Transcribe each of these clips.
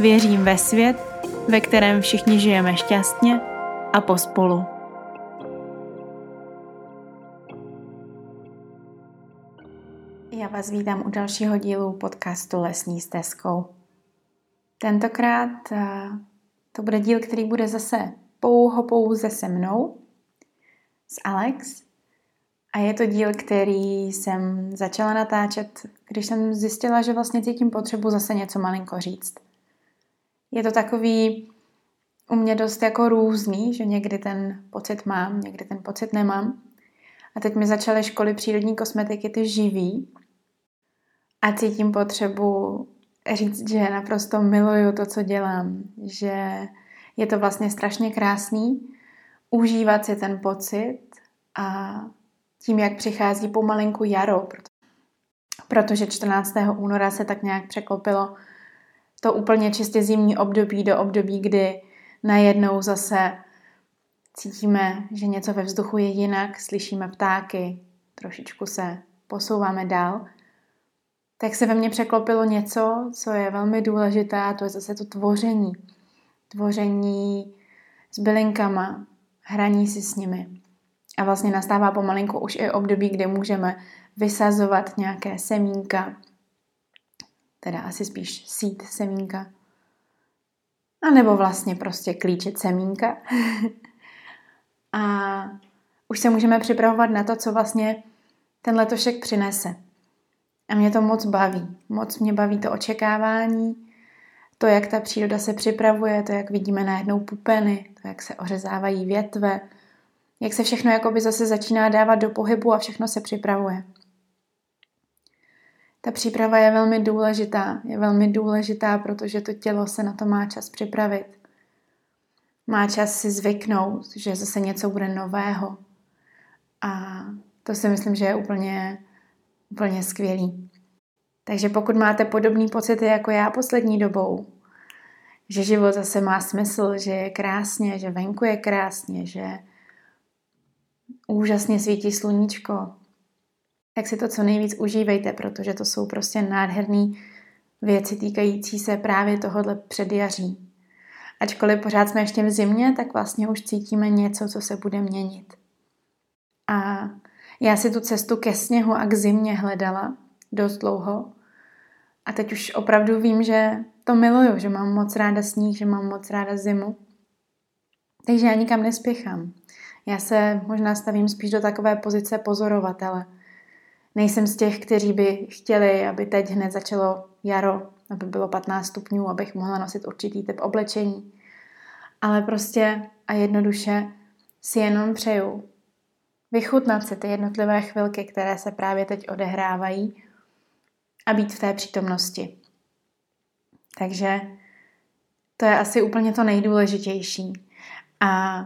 Věřím ve svět, ve kterém všichni žijeme šťastně a pospolu. Já vás vítám u dalšího dílu podcastu Lesní stezkou. Tentokrát eh, to bude díl, který bude zase pouho pouze se mnou, s Alex. A je to díl, který jsem začala natáčet, když jsem zjistila, že vlastně cítím potřebu zase něco malinko říct. Je to takový u mě dost jako různý, že někdy ten pocit mám, někdy ten pocit nemám. A teď mi začaly školy přírodní kosmetiky ty živý a cítím potřebu říct, že naprosto miluju to, co dělám, že je to vlastně strašně krásný užívat si ten pocit a tím, jak přichází pomalinku jaro, protože 14. února se tak nějak překlopilo to úplně čistě zimní období do období, kdy najednou zase cítíme, že něco ve vzduchu je jinak, slyšíme ptáky, trošičku se posouváme dál, tak se ve mně překlopilo něco, co je velmi důležité a to je zase to tvoření. Tvoření s bylinkama, hraní si s nimi. A vlastně nastává pomalinku už i období, kdy můžeme vysazovat nějaké semínka, teda asi spíš sít semínka, a nebo vlastně prostě klíčit semínka. a už se můžeme připravovat na to, co vlastně ten letošek přinese. A mě to moc baví. Moc mě baví to očekávání, to, jak ta příroda se připravuje, to, jak vidíme najednou pupeny, to, jak se ořezávají větve, jak se všechno jakoby zase začíná dávat do pohybu a všechno se připravuje. Ta příprava je velmi důležitá. Je velmi důležitá, protože to tělo se na to má čas připravit. Má čas si zvyknout, že zase něco bude nového. A to si myslím, že je úplně, úplně skvělý. Takže pokud máte podobný pocity jako já poslední dobou, že život zase má smysl, že je krásně, že venku je krásně, že úžasně svítí sluníčko, tak si to co nejvíc užívejte, protože to jsou prostě nádherné věci týkající se právě tohohle předjaří. Ačkoliv pořád jsme ještě v zimě, tak vlastně už cítíme něco, co se bude měnit. A já si tu cestu ke sněhu a k zimě hledala dost dlouho. A teď už opravdu vím, že to miluju, že mám moc ráda sníh, že mám moc ráda zimu. Takže já nikam nespěchám. Já se možná stavím spíš do takové pozice pozorovatele – Nejsem z těch, kteří by chtěli, aby teď hned začalo jaro, aby bylo 15 stupňů, abych mohla nosit určitý typ oblečení. Ale prostě a jednoduše si jenom přeju vychutnat si ty jednotlivé chvilky, které se právě teď odehrávají a být v té přítomnosti. Takže to je asi úplně to nejdůležitější. A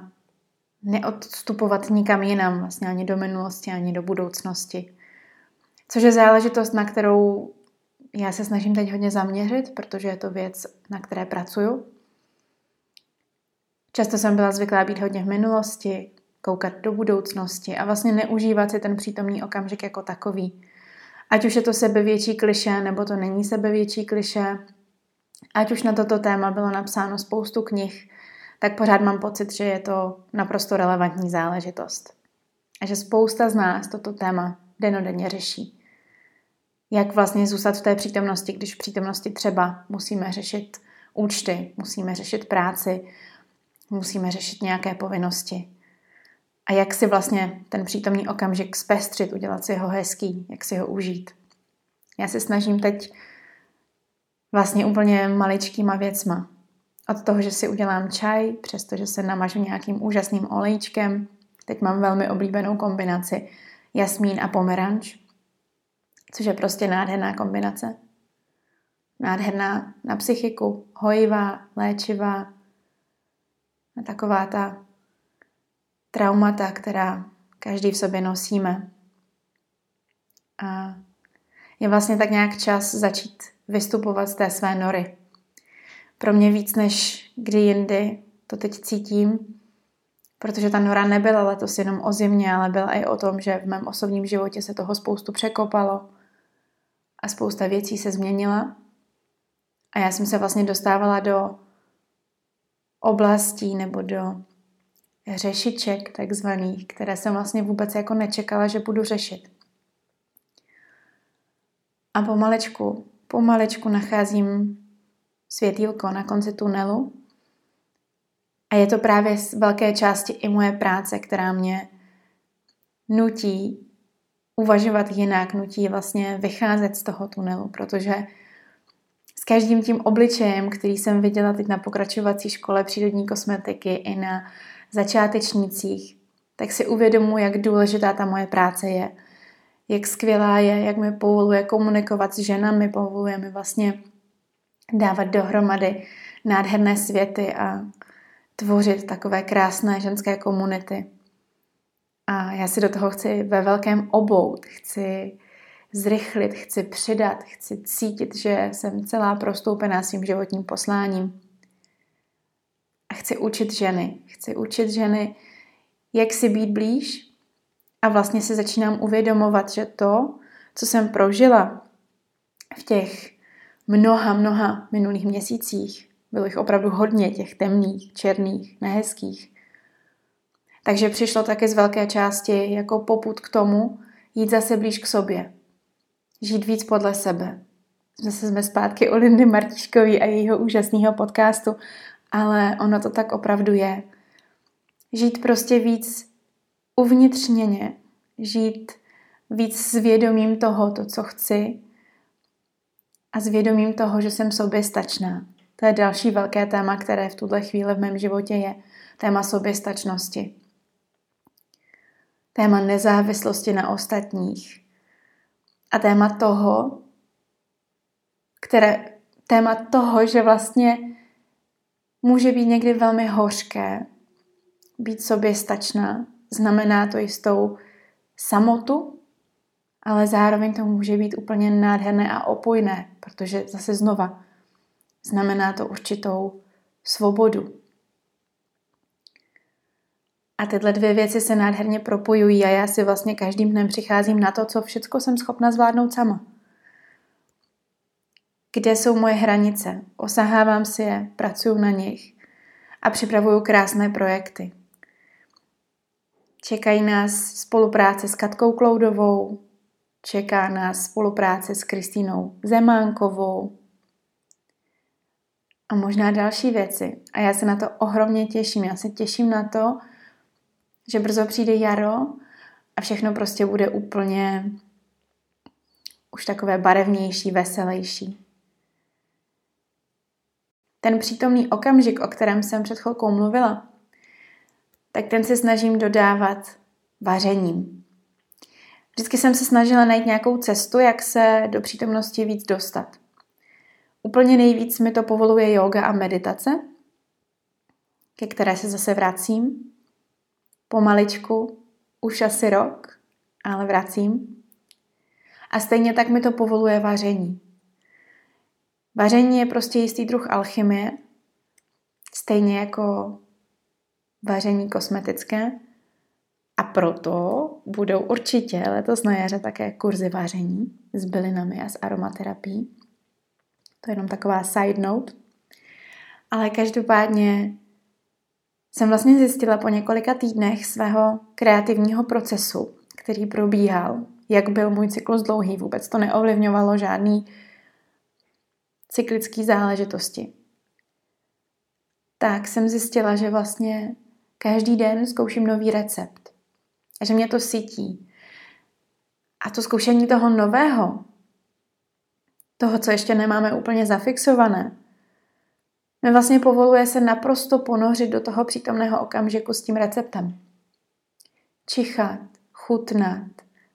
neodstupovat nikam jinam, vlastně ani do minulosti, ani do budoucnosti. Což je záležitost, na kterou já se snažím teď hodně zaměřit, protože je to věc, na které pracuju. Často jsem byla zvyklá být hodně v minulosti, koukat do budoucnosti a vlastně neužívat si ten přítomný okamžik jako takový. Ať už je to sebevětší kliše, nebo to není sebevětší kliše, ať už na toto téma bylo napsáno spoustu knih, tak pořád mám pocit, že je to naprosto relevantní záležitost. A že spousta z nás toto téma denodenně řeší jak vlastně zůstat v té přítomnosti, když v přítomnosti třeba musíme řešit účty, musíme řešit práci, musíme řešit nějaké povinnosti. A jak si vlastně ten přítomný okamžik zpestřit, udělat si ho hezký, jak si ho užít. Já se snažím teď vlastně úplně maličkýma věcma. Od toho, že si udělám čaj, přestože se namažu nějakým úžasným olejčkem. Teď mám velmi oblíbenou kombinaci jasmín a pomeranč což je prostě nádherná kombinace. nádherná na psychiku, hojivá, léčivá. A taková ta traumata, která každý v sobě nosíme. A je vlastně tak nějak čas začít vystupovat z té své nory. Pro mě víc než kdy jindy to teď cítím, protože ta nora nebyla letos jenom o zimě, ale byla i o tom, že v mém osobním životě se toho spoustu překopalo a spousta věcí se změnila. A já jsem se vlastně dostávala do oblastí nebo do řešiček takzvaných, které jsem vlastně vůbec jako nečekala, že budu řešit. A pomalečku, pomalečku nacházím světýlko na konci tunelu. A je to právě z velké části i moje práce, která mě nutí uvažovat jinak, nutí vlastně vycházet z toho tunelu, protože s každým tím obličejem, který jsem viděla teď na pokračovací škole přírodní kosmetiky i na začátečnících, tak si uvědomuji, jak důležitá ta moje práce je. Jak skvělá je, jak mi povoluje komunikovat s ženami, povoluje mi vlastně dávat dohromady nádherné světy a tvořit takové krásné ženské komunity. A já si do toho chci ve velkém obout, chci zrychlit, chci přidat, chci cítit, že jsem celá prostoupená svým životním posláním. A chci učit ženy. Chci učit ženy, jak si být blíž. A vlastně si začínám uvědomovat, že to, co jsem prožila v těch mnoha, mnoha minulých měsících, bylo jich opravdu hodně, těch temných, černých, nehezkých. Takže přišlo také z velké části jako poput k tomu, jít zase blíž k sobě. Žít víc podle sebe. Zase jsme zpátky u Lindy Martiškový a jejího úžasného podcastu, ale ono to tak opravdu je. Žít prostě víc uvnitřněně, žít víc s vědomím toho, to, co chci a s vědomím toho, že jsem sobě stačná. To je další velké téma, které v tuhle chvíli v mém životě je. Téma soběstačnosti. Téma nezávislosti na ostatních. A téma toho, které, téma toho, že vlastně může být někdy velmi hořké být sobě stačná. Znamená to jistou samotu, ale zároveň to může být úplně nádherné a opojné, protože zase znova znamená to určitou svobodu. A tyhle dvě věci se nádherně propojují a já si vlastně každým dnem přicházím na to, co všechno jsem schopna zvládnout sama. Kde jsou moje hranice? Osahávám si je, pracuju na nich a připravuju krásné projekty. Čekají nás spolupráce s Katkou Kloudovou, čeká nás spolupráce s Kristýnou Zemánkovou a možná další věci. A já se na to ohromně těším. Já se těším na to, že brzo přijde jaro a všechno prostě bude úplně už takové barevnější, veselější. Ten přítomný okamžik, o kterém jsem před chvilkou mluvila, tak ten se snažím dodávat vařením. Vždycky jsem se snažila najít nějakou cestu, jak se do přítomnosti víc dostat. Úplně nejvíc mi to povoluje yoga a meditace, ke které se zase vracím. Pomaličku, už asi rok, ale vracím. A stejně tak mi to povoluje vaření. Vaření je prostě jistý druh alchymie, stejně jako vaření kosmetické. A proto budou určitě letos na jaře také kurzy vaření s bylinami a s aromaterapií. To je jenom taková side note. Ale každopádně jsem vlastně zjistila po několika týdnech svého kreativního procesu, který probíhal, jak byl můj cyklus dlouhý, vůbec to neovlivňovalo žádný cyklický záležitosti. Tak jsem zjistila, že vlastně každý den zkouším nový recept. A že mě to sytí. A to zkoušení toho nového, toho, co ještě nemáme úplně zafixované, vlastně povoluje se naprosto ponořit do toho přítomného okamžiku s tím receptem. Čichat, chutnat,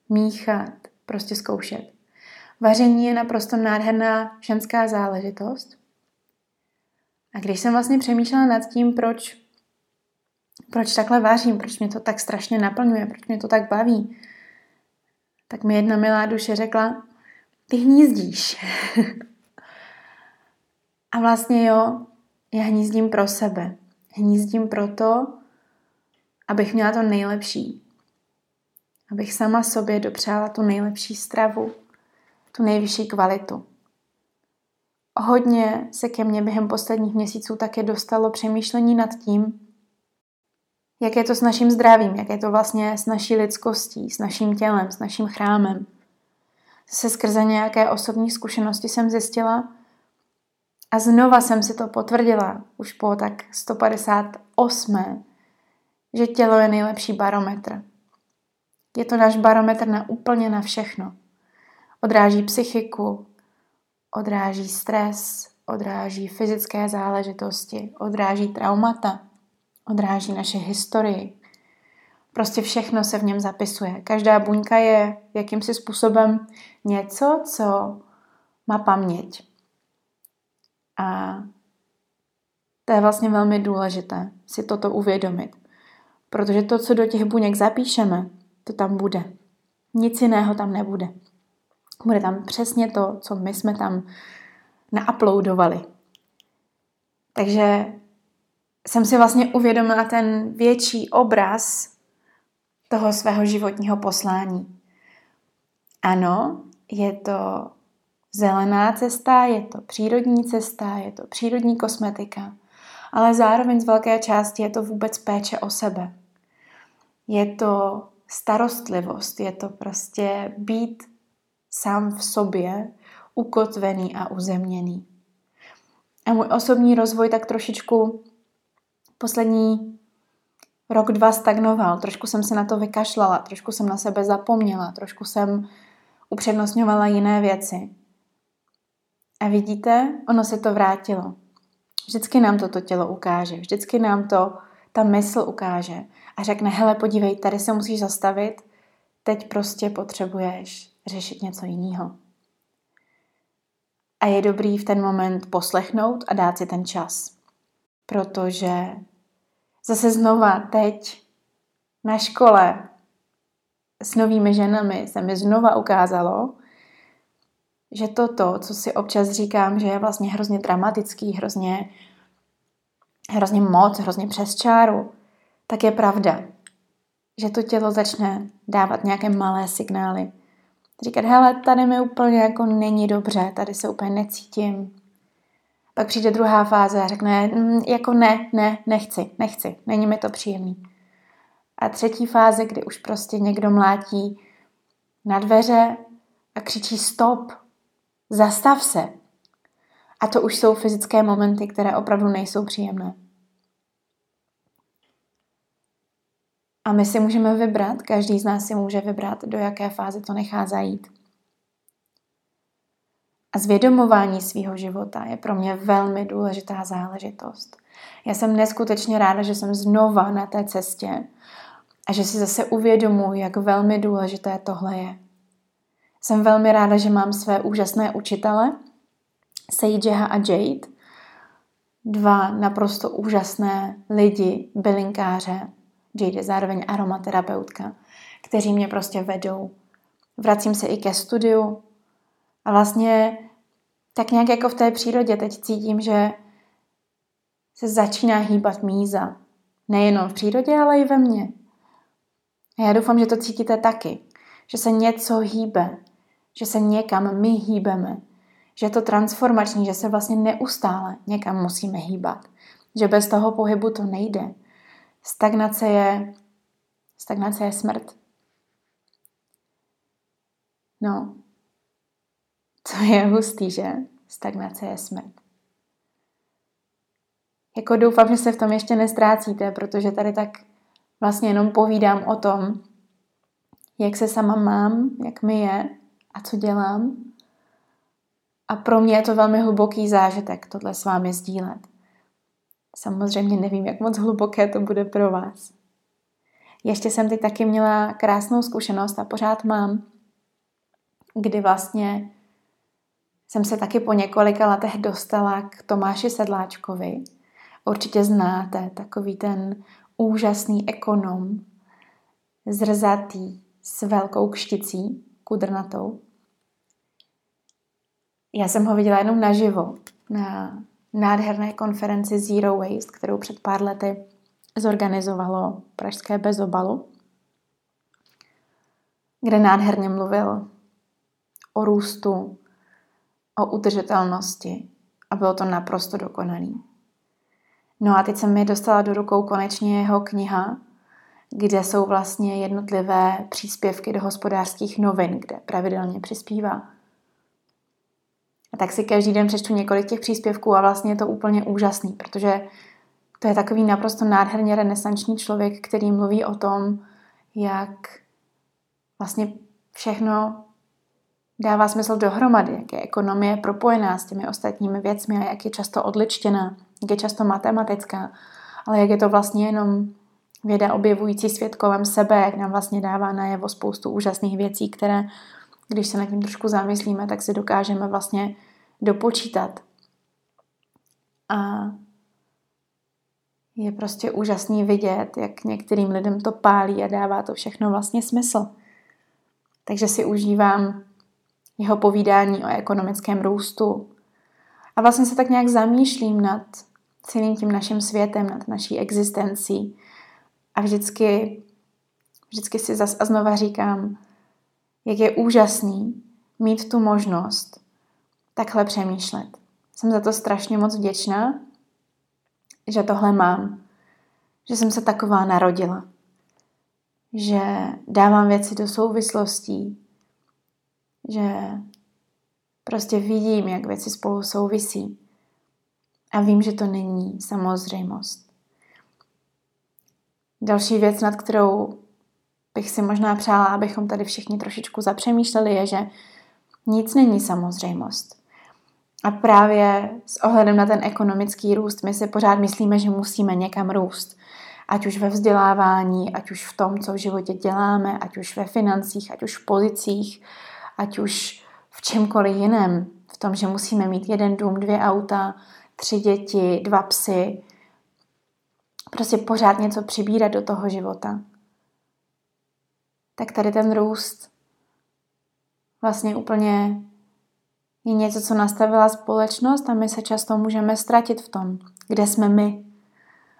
míchat, prostě zkoušet. Vaření je naprosto nádherná ženská záležitost. A když jsem vlastně přemýšlela nad tím, proč, proč takhle vařím, proč mě to tak strašně naplňuje, proč mě to tak baví, tak mi jedna milá duše řekla, ty hnízdíš. a vlastně jo, já hnízdím pro sebe. Hnízdím proto, abych měla to nejlepší. Abych sama sobě dopřála tu nejlepší stravu, tu nejvyšší kvalitu. Hodně se ke mně během posledních měsíců také dostalo přemýšlení nad tím, jak je to s naším zdravím, jak je to vlastně s naší lidskostí, s naším tělem, s naším chrámem. Se skrze nějaké osobní zkušenosti jsem zjistila, a znova jsem si to potvrdila, už po tak 158. že tělo je nejlepší barometr. Je to náš barometr na úplně na všechno. Odráží psychiku, odráží stres, odráží fyzické záležitosti, odráží traumata, odráží naše historii. Prostě všechno se v něm zapisuje. Každá buňka je jakýmsi způsobem něco, co má paměť. A to je vlastně velmi důležité si toto uvědomit. Protože to, co do těch buněk zapíšeme, to tam bude. Nic jiného tam nebude. Bude tam přesně to, co my jsme tam nauploadovali. Takže jsem si vlastně uvědomila ten větší obraz toho svého životního poslání. Ano, je to zelená cesta, je to přírodní cesta, je to přírodní kosmetika, ale zároveň z velké části je to vůbec péče o sebe. Je to starostlivost, je to prostě být sám v sobě, ukotvený a uzemněný. A můj osobní rozvoj tak trošičku poslední rok, dva stagnoval. Trošku jsem se na to vykašlala, trošku jsem na sebe zapomněla, trošku jsem upřednostňovala jiné věci. A vidíte, ono se to vrátilo. Vždycky nám to to tělo ukáže, vždycky nám to ta mysl ukáže a řekne, hele, podívej, tady se musíš zastavit, teď prostě potřebuješ řešit něco jiného. A je dobrý v ten moment poslechnout a dát si ten čas. Protože zase znova teď na škole s novými ženami se mi znova ukázalo, že toto, co si občas říkám, že je vlastně hrozně dramatický, hrozně, hrozně moc, hrozně přes čáru, tak je pravda, že to tělo začne dávat nějaké malé signály. Říkat, hele, tady mi úplně jako není dobře, tady se úplně necítím. Pak přijde druhá fáze a řekne, mm, jako ne, ne, nechci, nechci, není mi to příjemný. A třetí fáze, kdy už prostě někdo mlátí na dveře a křičí stop, Zastav se. A to už jsou fyzické momenty, které opravdu nejsou příjemné. A my si můžeme vybrat, každý z nás si může vybrat, do jaké fáze to nechá zajít. A zvědomování svého života je pro mě velmi důležitá záležitost. Já jsem neskutečně ráda, že jsem znova na té cestě a že si zase uvědomuji, jak velmi důležité tohle je. Jsem velmi ráda, že mám své úžasné učitele, Seijeha a Jade, dva naprosto úžasné lidi, bylinkáře, Jade je zároveň aromaterapeutka, kteří mě prostě vedou. Vracím se i ke studiu a vlastně tak nějak jako v té přírodě teď cítím, že se začíná hýbat míza. Nejenom v přírodě, ale i ve mně. A já doufám, že to cítíte taky. Že se něco hýbe, že se někam my hýbeme, že je to transformační, že se vlastně neustále někam musíme hýbat, že bez toho pohybu to nejde. Stagnace je, stagnace je smrt. No, to je hustý, že? Stagnace je smrt. Jako doufám, že se v tom ještě nestrácíte, protože tady tak vlastně jenom povídám o tom, jak se sama mám, jak mi je a co dělám. A pro mě je to velmi hluboký zážitek tohle s vámi sdílet. Samozřejmě nevím, jak moc hluboké to bude pro vás. Ještě jsem teď taky měla krásnou zkušenost a pořád mám, kdy vlastně jsem se taky po několika letech dostala k Tomáši Sedláčkovi. Určitě znáte takový ten úžasný ekonom, zrzatý, s velkou kšticí, kudrnatou. Já jsem ho viděla jenom naživo na nádherné konferenci Zero Waste, kterou před pár lety zorganizovalo Pražské bezobalu, kde nádherně mluvil o růstu, o udržitelnosti a bylo to naprosto dokonalý. No a teď se mi dostala do rukou konečně jeho kniha, kde jsou vlastně jednotlivé příspěvky do hospodářských novin, kde pravidelně přispívá. A tak si každý den přečtu několik těch příspěvků a vlastně je to úplně úžasný, protože to je takový naprosto nádherně renesanční člověk, který mluví o tom, jak vlastně všechno dává smysl dohromady, jak je ekonomie propojená s těmi ostatními věcmi a jak je často odličtěná, jak je často matematická, ale jak je to vlastně jenom věda objevující svět kolem sebe, jak nám vlastně dává najevo spoustu úžasných věcí, které, když se nad tím trošku zamyslíme, tak si dokážeme vlastně dopočítat. A je prostě úžasný vidět, jak některým lidem to pálí a dává to všechno vlastně smysl. Takže si užívám jeho povídání o ekonomickém růstu. A vlastně se tak nějak zamýšlím nad celým tím naším světem, nad naší existencí. A vždycky, vždycky si zas a znova říkám, jak je úžasný mít tu možnost takhle přemýšlet. Jsem za to strašně moc vděčná, že tohle mám. Že jsem se taková narodila. Že dávám věci do souvislostí, že prostě vidím, jak věci spolu souvisí. A vím, že to není samozřejmost. Další věc, nad kterou bych si možná přála, abychom tady všichni trošičku zapřemýšleli, je, že nic není samozřejmost. A právě s ohledem na ten ekonomický růst, my si pořád myslíme, že musíme někam růst. Ať už ve vzdělávání, ať už v tom, co v životě děláme, ať už ve financích, ať už v pozicích, ať už v čemkoliv jiném, v tom, že musíme mít jeden dům, dvě auta, tři děti, dva psy, prostě pořád něco přibírat do toho života. Tak tady ten růst vlastně úplně je něco, co nastavila společnost a my se často můžeme ztratit v tom, kde jsme my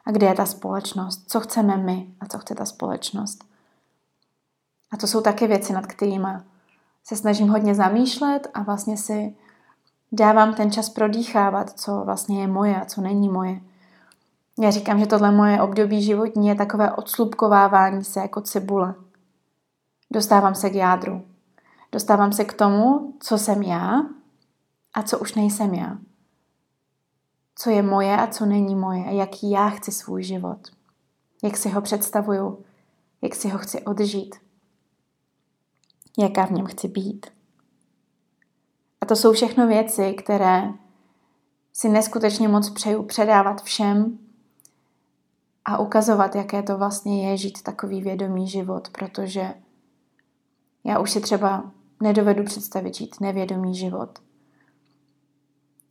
a kde je ta společnost, co chceme my a co chce ta společnost. A to jsou taky věci, nad kterými se snažím hodně zamýšlet a vlastně si dávám ten čas prodýchávat, co vlastně je moje a co není moje. Já říkám, že tohle moje období životní je takové odslupkovávání se jako cibule. Dostávám se k jádru. Dostávám se k tomu, co jsem já a co už nejsem já. Co je moje a co není moje. A jaký já chci svůj život. Jak si ho představuju. Jak si ho chci odžít jaká v něm chci být. A to jsou všechno věci, které si neskutečně moc přeju předávat všem a ukazovat, jaké to vlastně je žít takový vědomý život, protože já už si třeba nedovedu představit žít nevědomý život.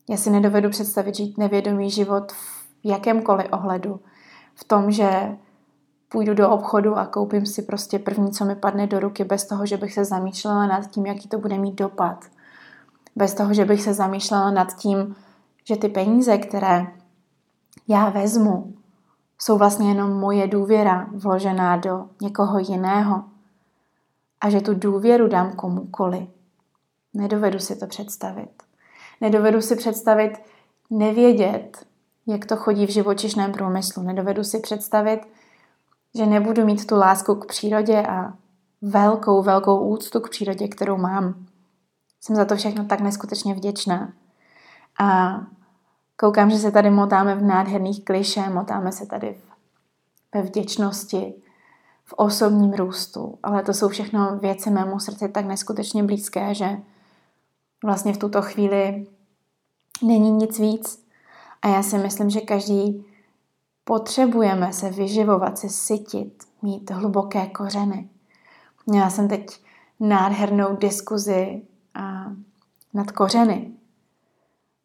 Já si nedovedu představit žít nevědomý život v jakémkoliv ohledu. V tom, že půjdu do obchodu a koupím si prostě první, co mi padne do ruky, bez toho, že bych se zamýšlela nad tím, jaký to bude mít dopad. Bez toho, že bych se zamýšlela nad tím, že ty peníze, které já vezmu, jsou vlastně jenom moje důvěra vložená do někoho jiného. A že tu důvěru dám komukoli. Nedovedu si to představit. Nedovedu si představit nevědět, jak to chodí v živočišném průmyslu. Nedovedu si představit, že nebudu mít tu lásku k přírodě a velkou, velkou úctu k přírodě, kterou mám. Jsem za to všechno tak neskutečně vděčná. A koukám, že se tady motáme v nádherných kliše, motáme se tady ve vděčnosti, v osobním růstu, ale to jsou všechno věci mému srdci tak neskutečně blízké, že vlastně v tuto chvíli není nic víc. A já si myslím, že každý potřebujeme se vyživovat, se sytit, mít hluboké kořeny. Měla jsem teď nádhernou diskuzi a nad kořeny,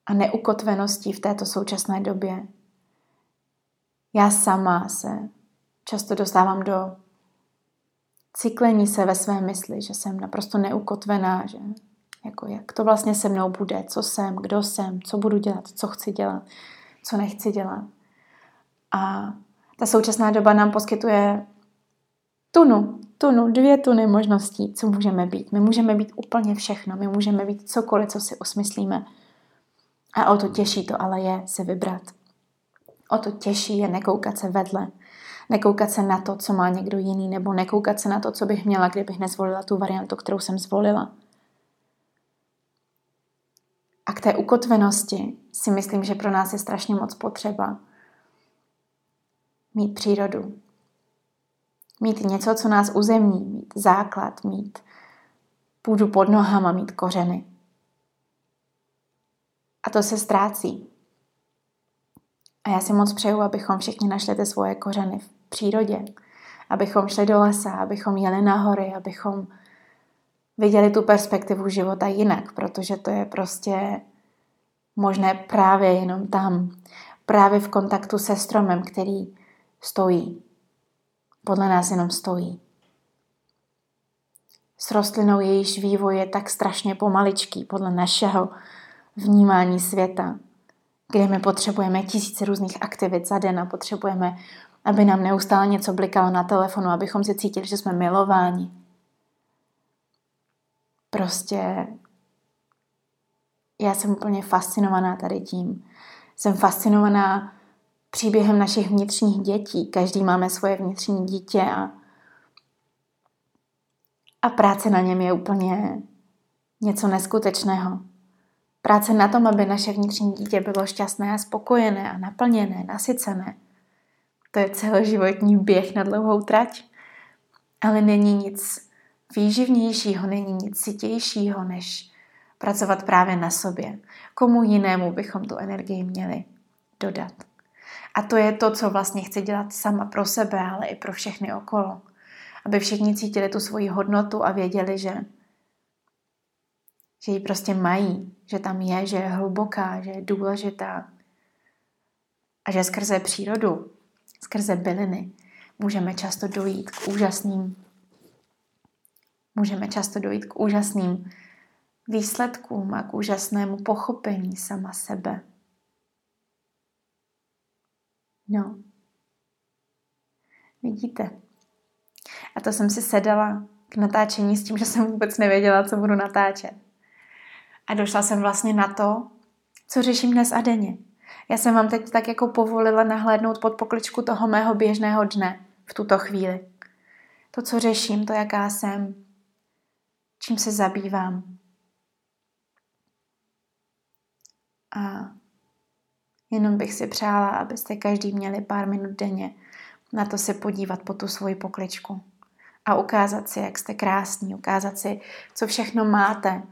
a neukotveností v této současné době. Já sama se často dostávám do cyklení se ve své mysli, že jsem naprosto neukotvená, že jako jak to vlastně se mnou bude, co jsem, kdo jsem, co budu dělat, co chci dělat, co nechci dělat. A ta současná doba nám poskytuje tunu, tunu, dvě tuny možností, co můžeme být. My můžeme být úplně všechno, my můžeme být cokoliv, co si osmyslíme. A o to těžší to ale je se vybrat. O to těžší je nekoukat se vedle, nekoukat se na to, co má někdo jiný, nebo nekoukat se na to, co bych měla, kdybych nezvolila tu variantu, kterou jsem zvolila. A k té ukotvenosti si myslím, že pro nás je strašně moc potřeba mít přírodu. Mít něco, co nás uzemní, mít základ, mít půdu pod nohama, mít kořeny. A to se ztrácí. A já si moc přeju, abychom všichni našli ty svoje kořeny v přírodě. Abychom šli do lesa, abychom jeli na hory, abychom viděli tu perspektivu života jinak, protože to je prostě možné právě jenom tam, právě v kontaktu se stromem, který stojí. Podle nás jenom stojí. S rostlinou jejíž vývoj je tak strašně pomaličký podle našeho vnímání světa, kde my potřebujeme tisíce různých aktivit za den a potřebujeme, aby nám neustále něco blikalo na telefonu, abychom si cítili, že jsme milováni. Prostě já jsem úplně fascinovaná tady tím. Jsem fascinovaná příběhem našich vnitřních dětí. Každý máme svoje vnitřní dítě a, a práce na něm je úplně něco neskutečného. Práce na tom, aby naše vnitřní dítě bylo šťastné a spokojené a naplněné, nasycené. To je celoživotní běh na dlouhou trať. Ale není nic výživnějšího, není nic sitějšího, než pracovat právě na sobě. Komu jinému bychom tu energii měli dodat. A to je to, co vlastně chci dělat sama pro sebe, ale i pro všechny okolo. Aby všichni cítili tu svoji hodnotu a věděli, že, že ji prostě mají, že tam je, že je hluboká, že je důležitá. A že skrze přírodu, skrze byliny, můžeme často dojít k úžasným můžeme často dojít k úžasným výsledkům a k úžasnému pochopení sama sebe. No. Vidíte? A to jsem si sedala k natáčení s tím, že jsem vůbec nevěděla, co budu natáčet. A došla jsem vlastně na to, co řeším dnes a denně. Já jsem vám teď tak jako povolila nahlédnout pod pokličku toho mého běžného dne v tuto chvíli. To, co řeším, to, jaká jsem, čím se zabývám. A Jenom bych si přála, abyste každý měli pár minut denně na to se podívat po tu svoji pokličku a ukázat si, jak jste krásní, ukázat si, co všechno máte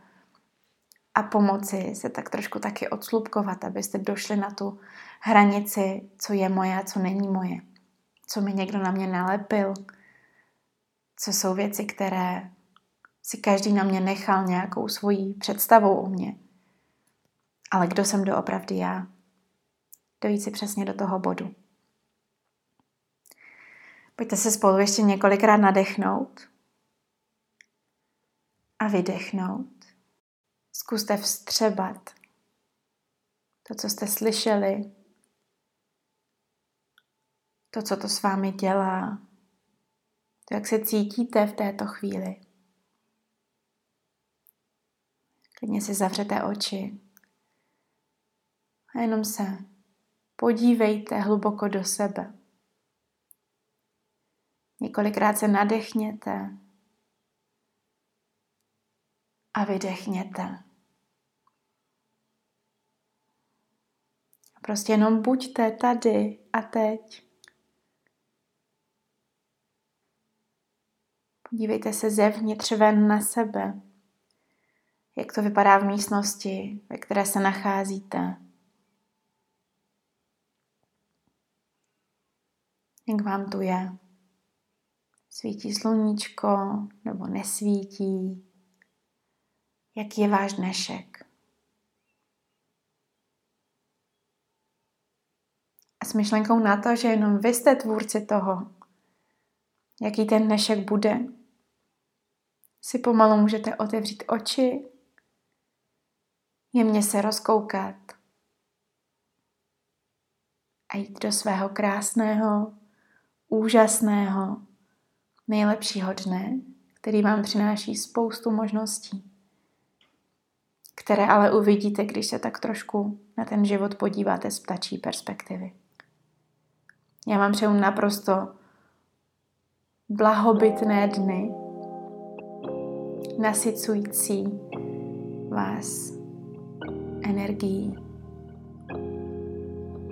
a pomoci se tak trošku taky odslupkovat, abyste došli na tu hranici, co je moje a co není moje. Co mi někdo na mě nalepil, co jsou věci, které si každý na mě nechal nějakou svojí představou o mě. Ale kdo jsem doopravdy já? dojít si přesně do toho bodu. Pojďte se spolu ještě několikrát nadechnout a vydechnout. Zkuste vstřebat to, co jste slyšeli, to, co to s vámi dělá, to, jak se cítíte v této chvíli. Klidně si zavřete oči a jenom se Podívejte hluboko do sebe. Několikrát se nadechněte a vydechněte. Prostě jenom buďte tady a teď. Podívejte se zevnitř ven na sebe. Jak to vypadá v místnosti, ve které se nacházíte. jak vám tu je. Svítí sluníčko nebo nesvítí. Jaký je váš dnešek? S myšlenkou na to, že jenom vy jste tvůrci toho, jaký ten dnešek bude, si pomalu můžete otevřít oči, jemně se rozkoukat a jít do svého krásného, úžasného, nejlepšího dne, který vám přináší spoustu možností, které ale uvidíte, když se tak trošku na ten život podíváte z ptačí perspektivy. Já vám přeju naprosto blahobytné dny, nasycující vás energií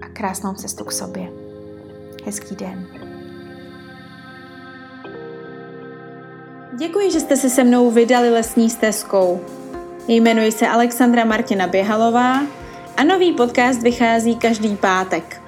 a krásnou cestu k sobě. Hezký den. Děkuji, že jste se se mnou vydali lesní stezkou. Jmenuji se Alexandra Martina Běhalová a nový podcast vychází každý pátek.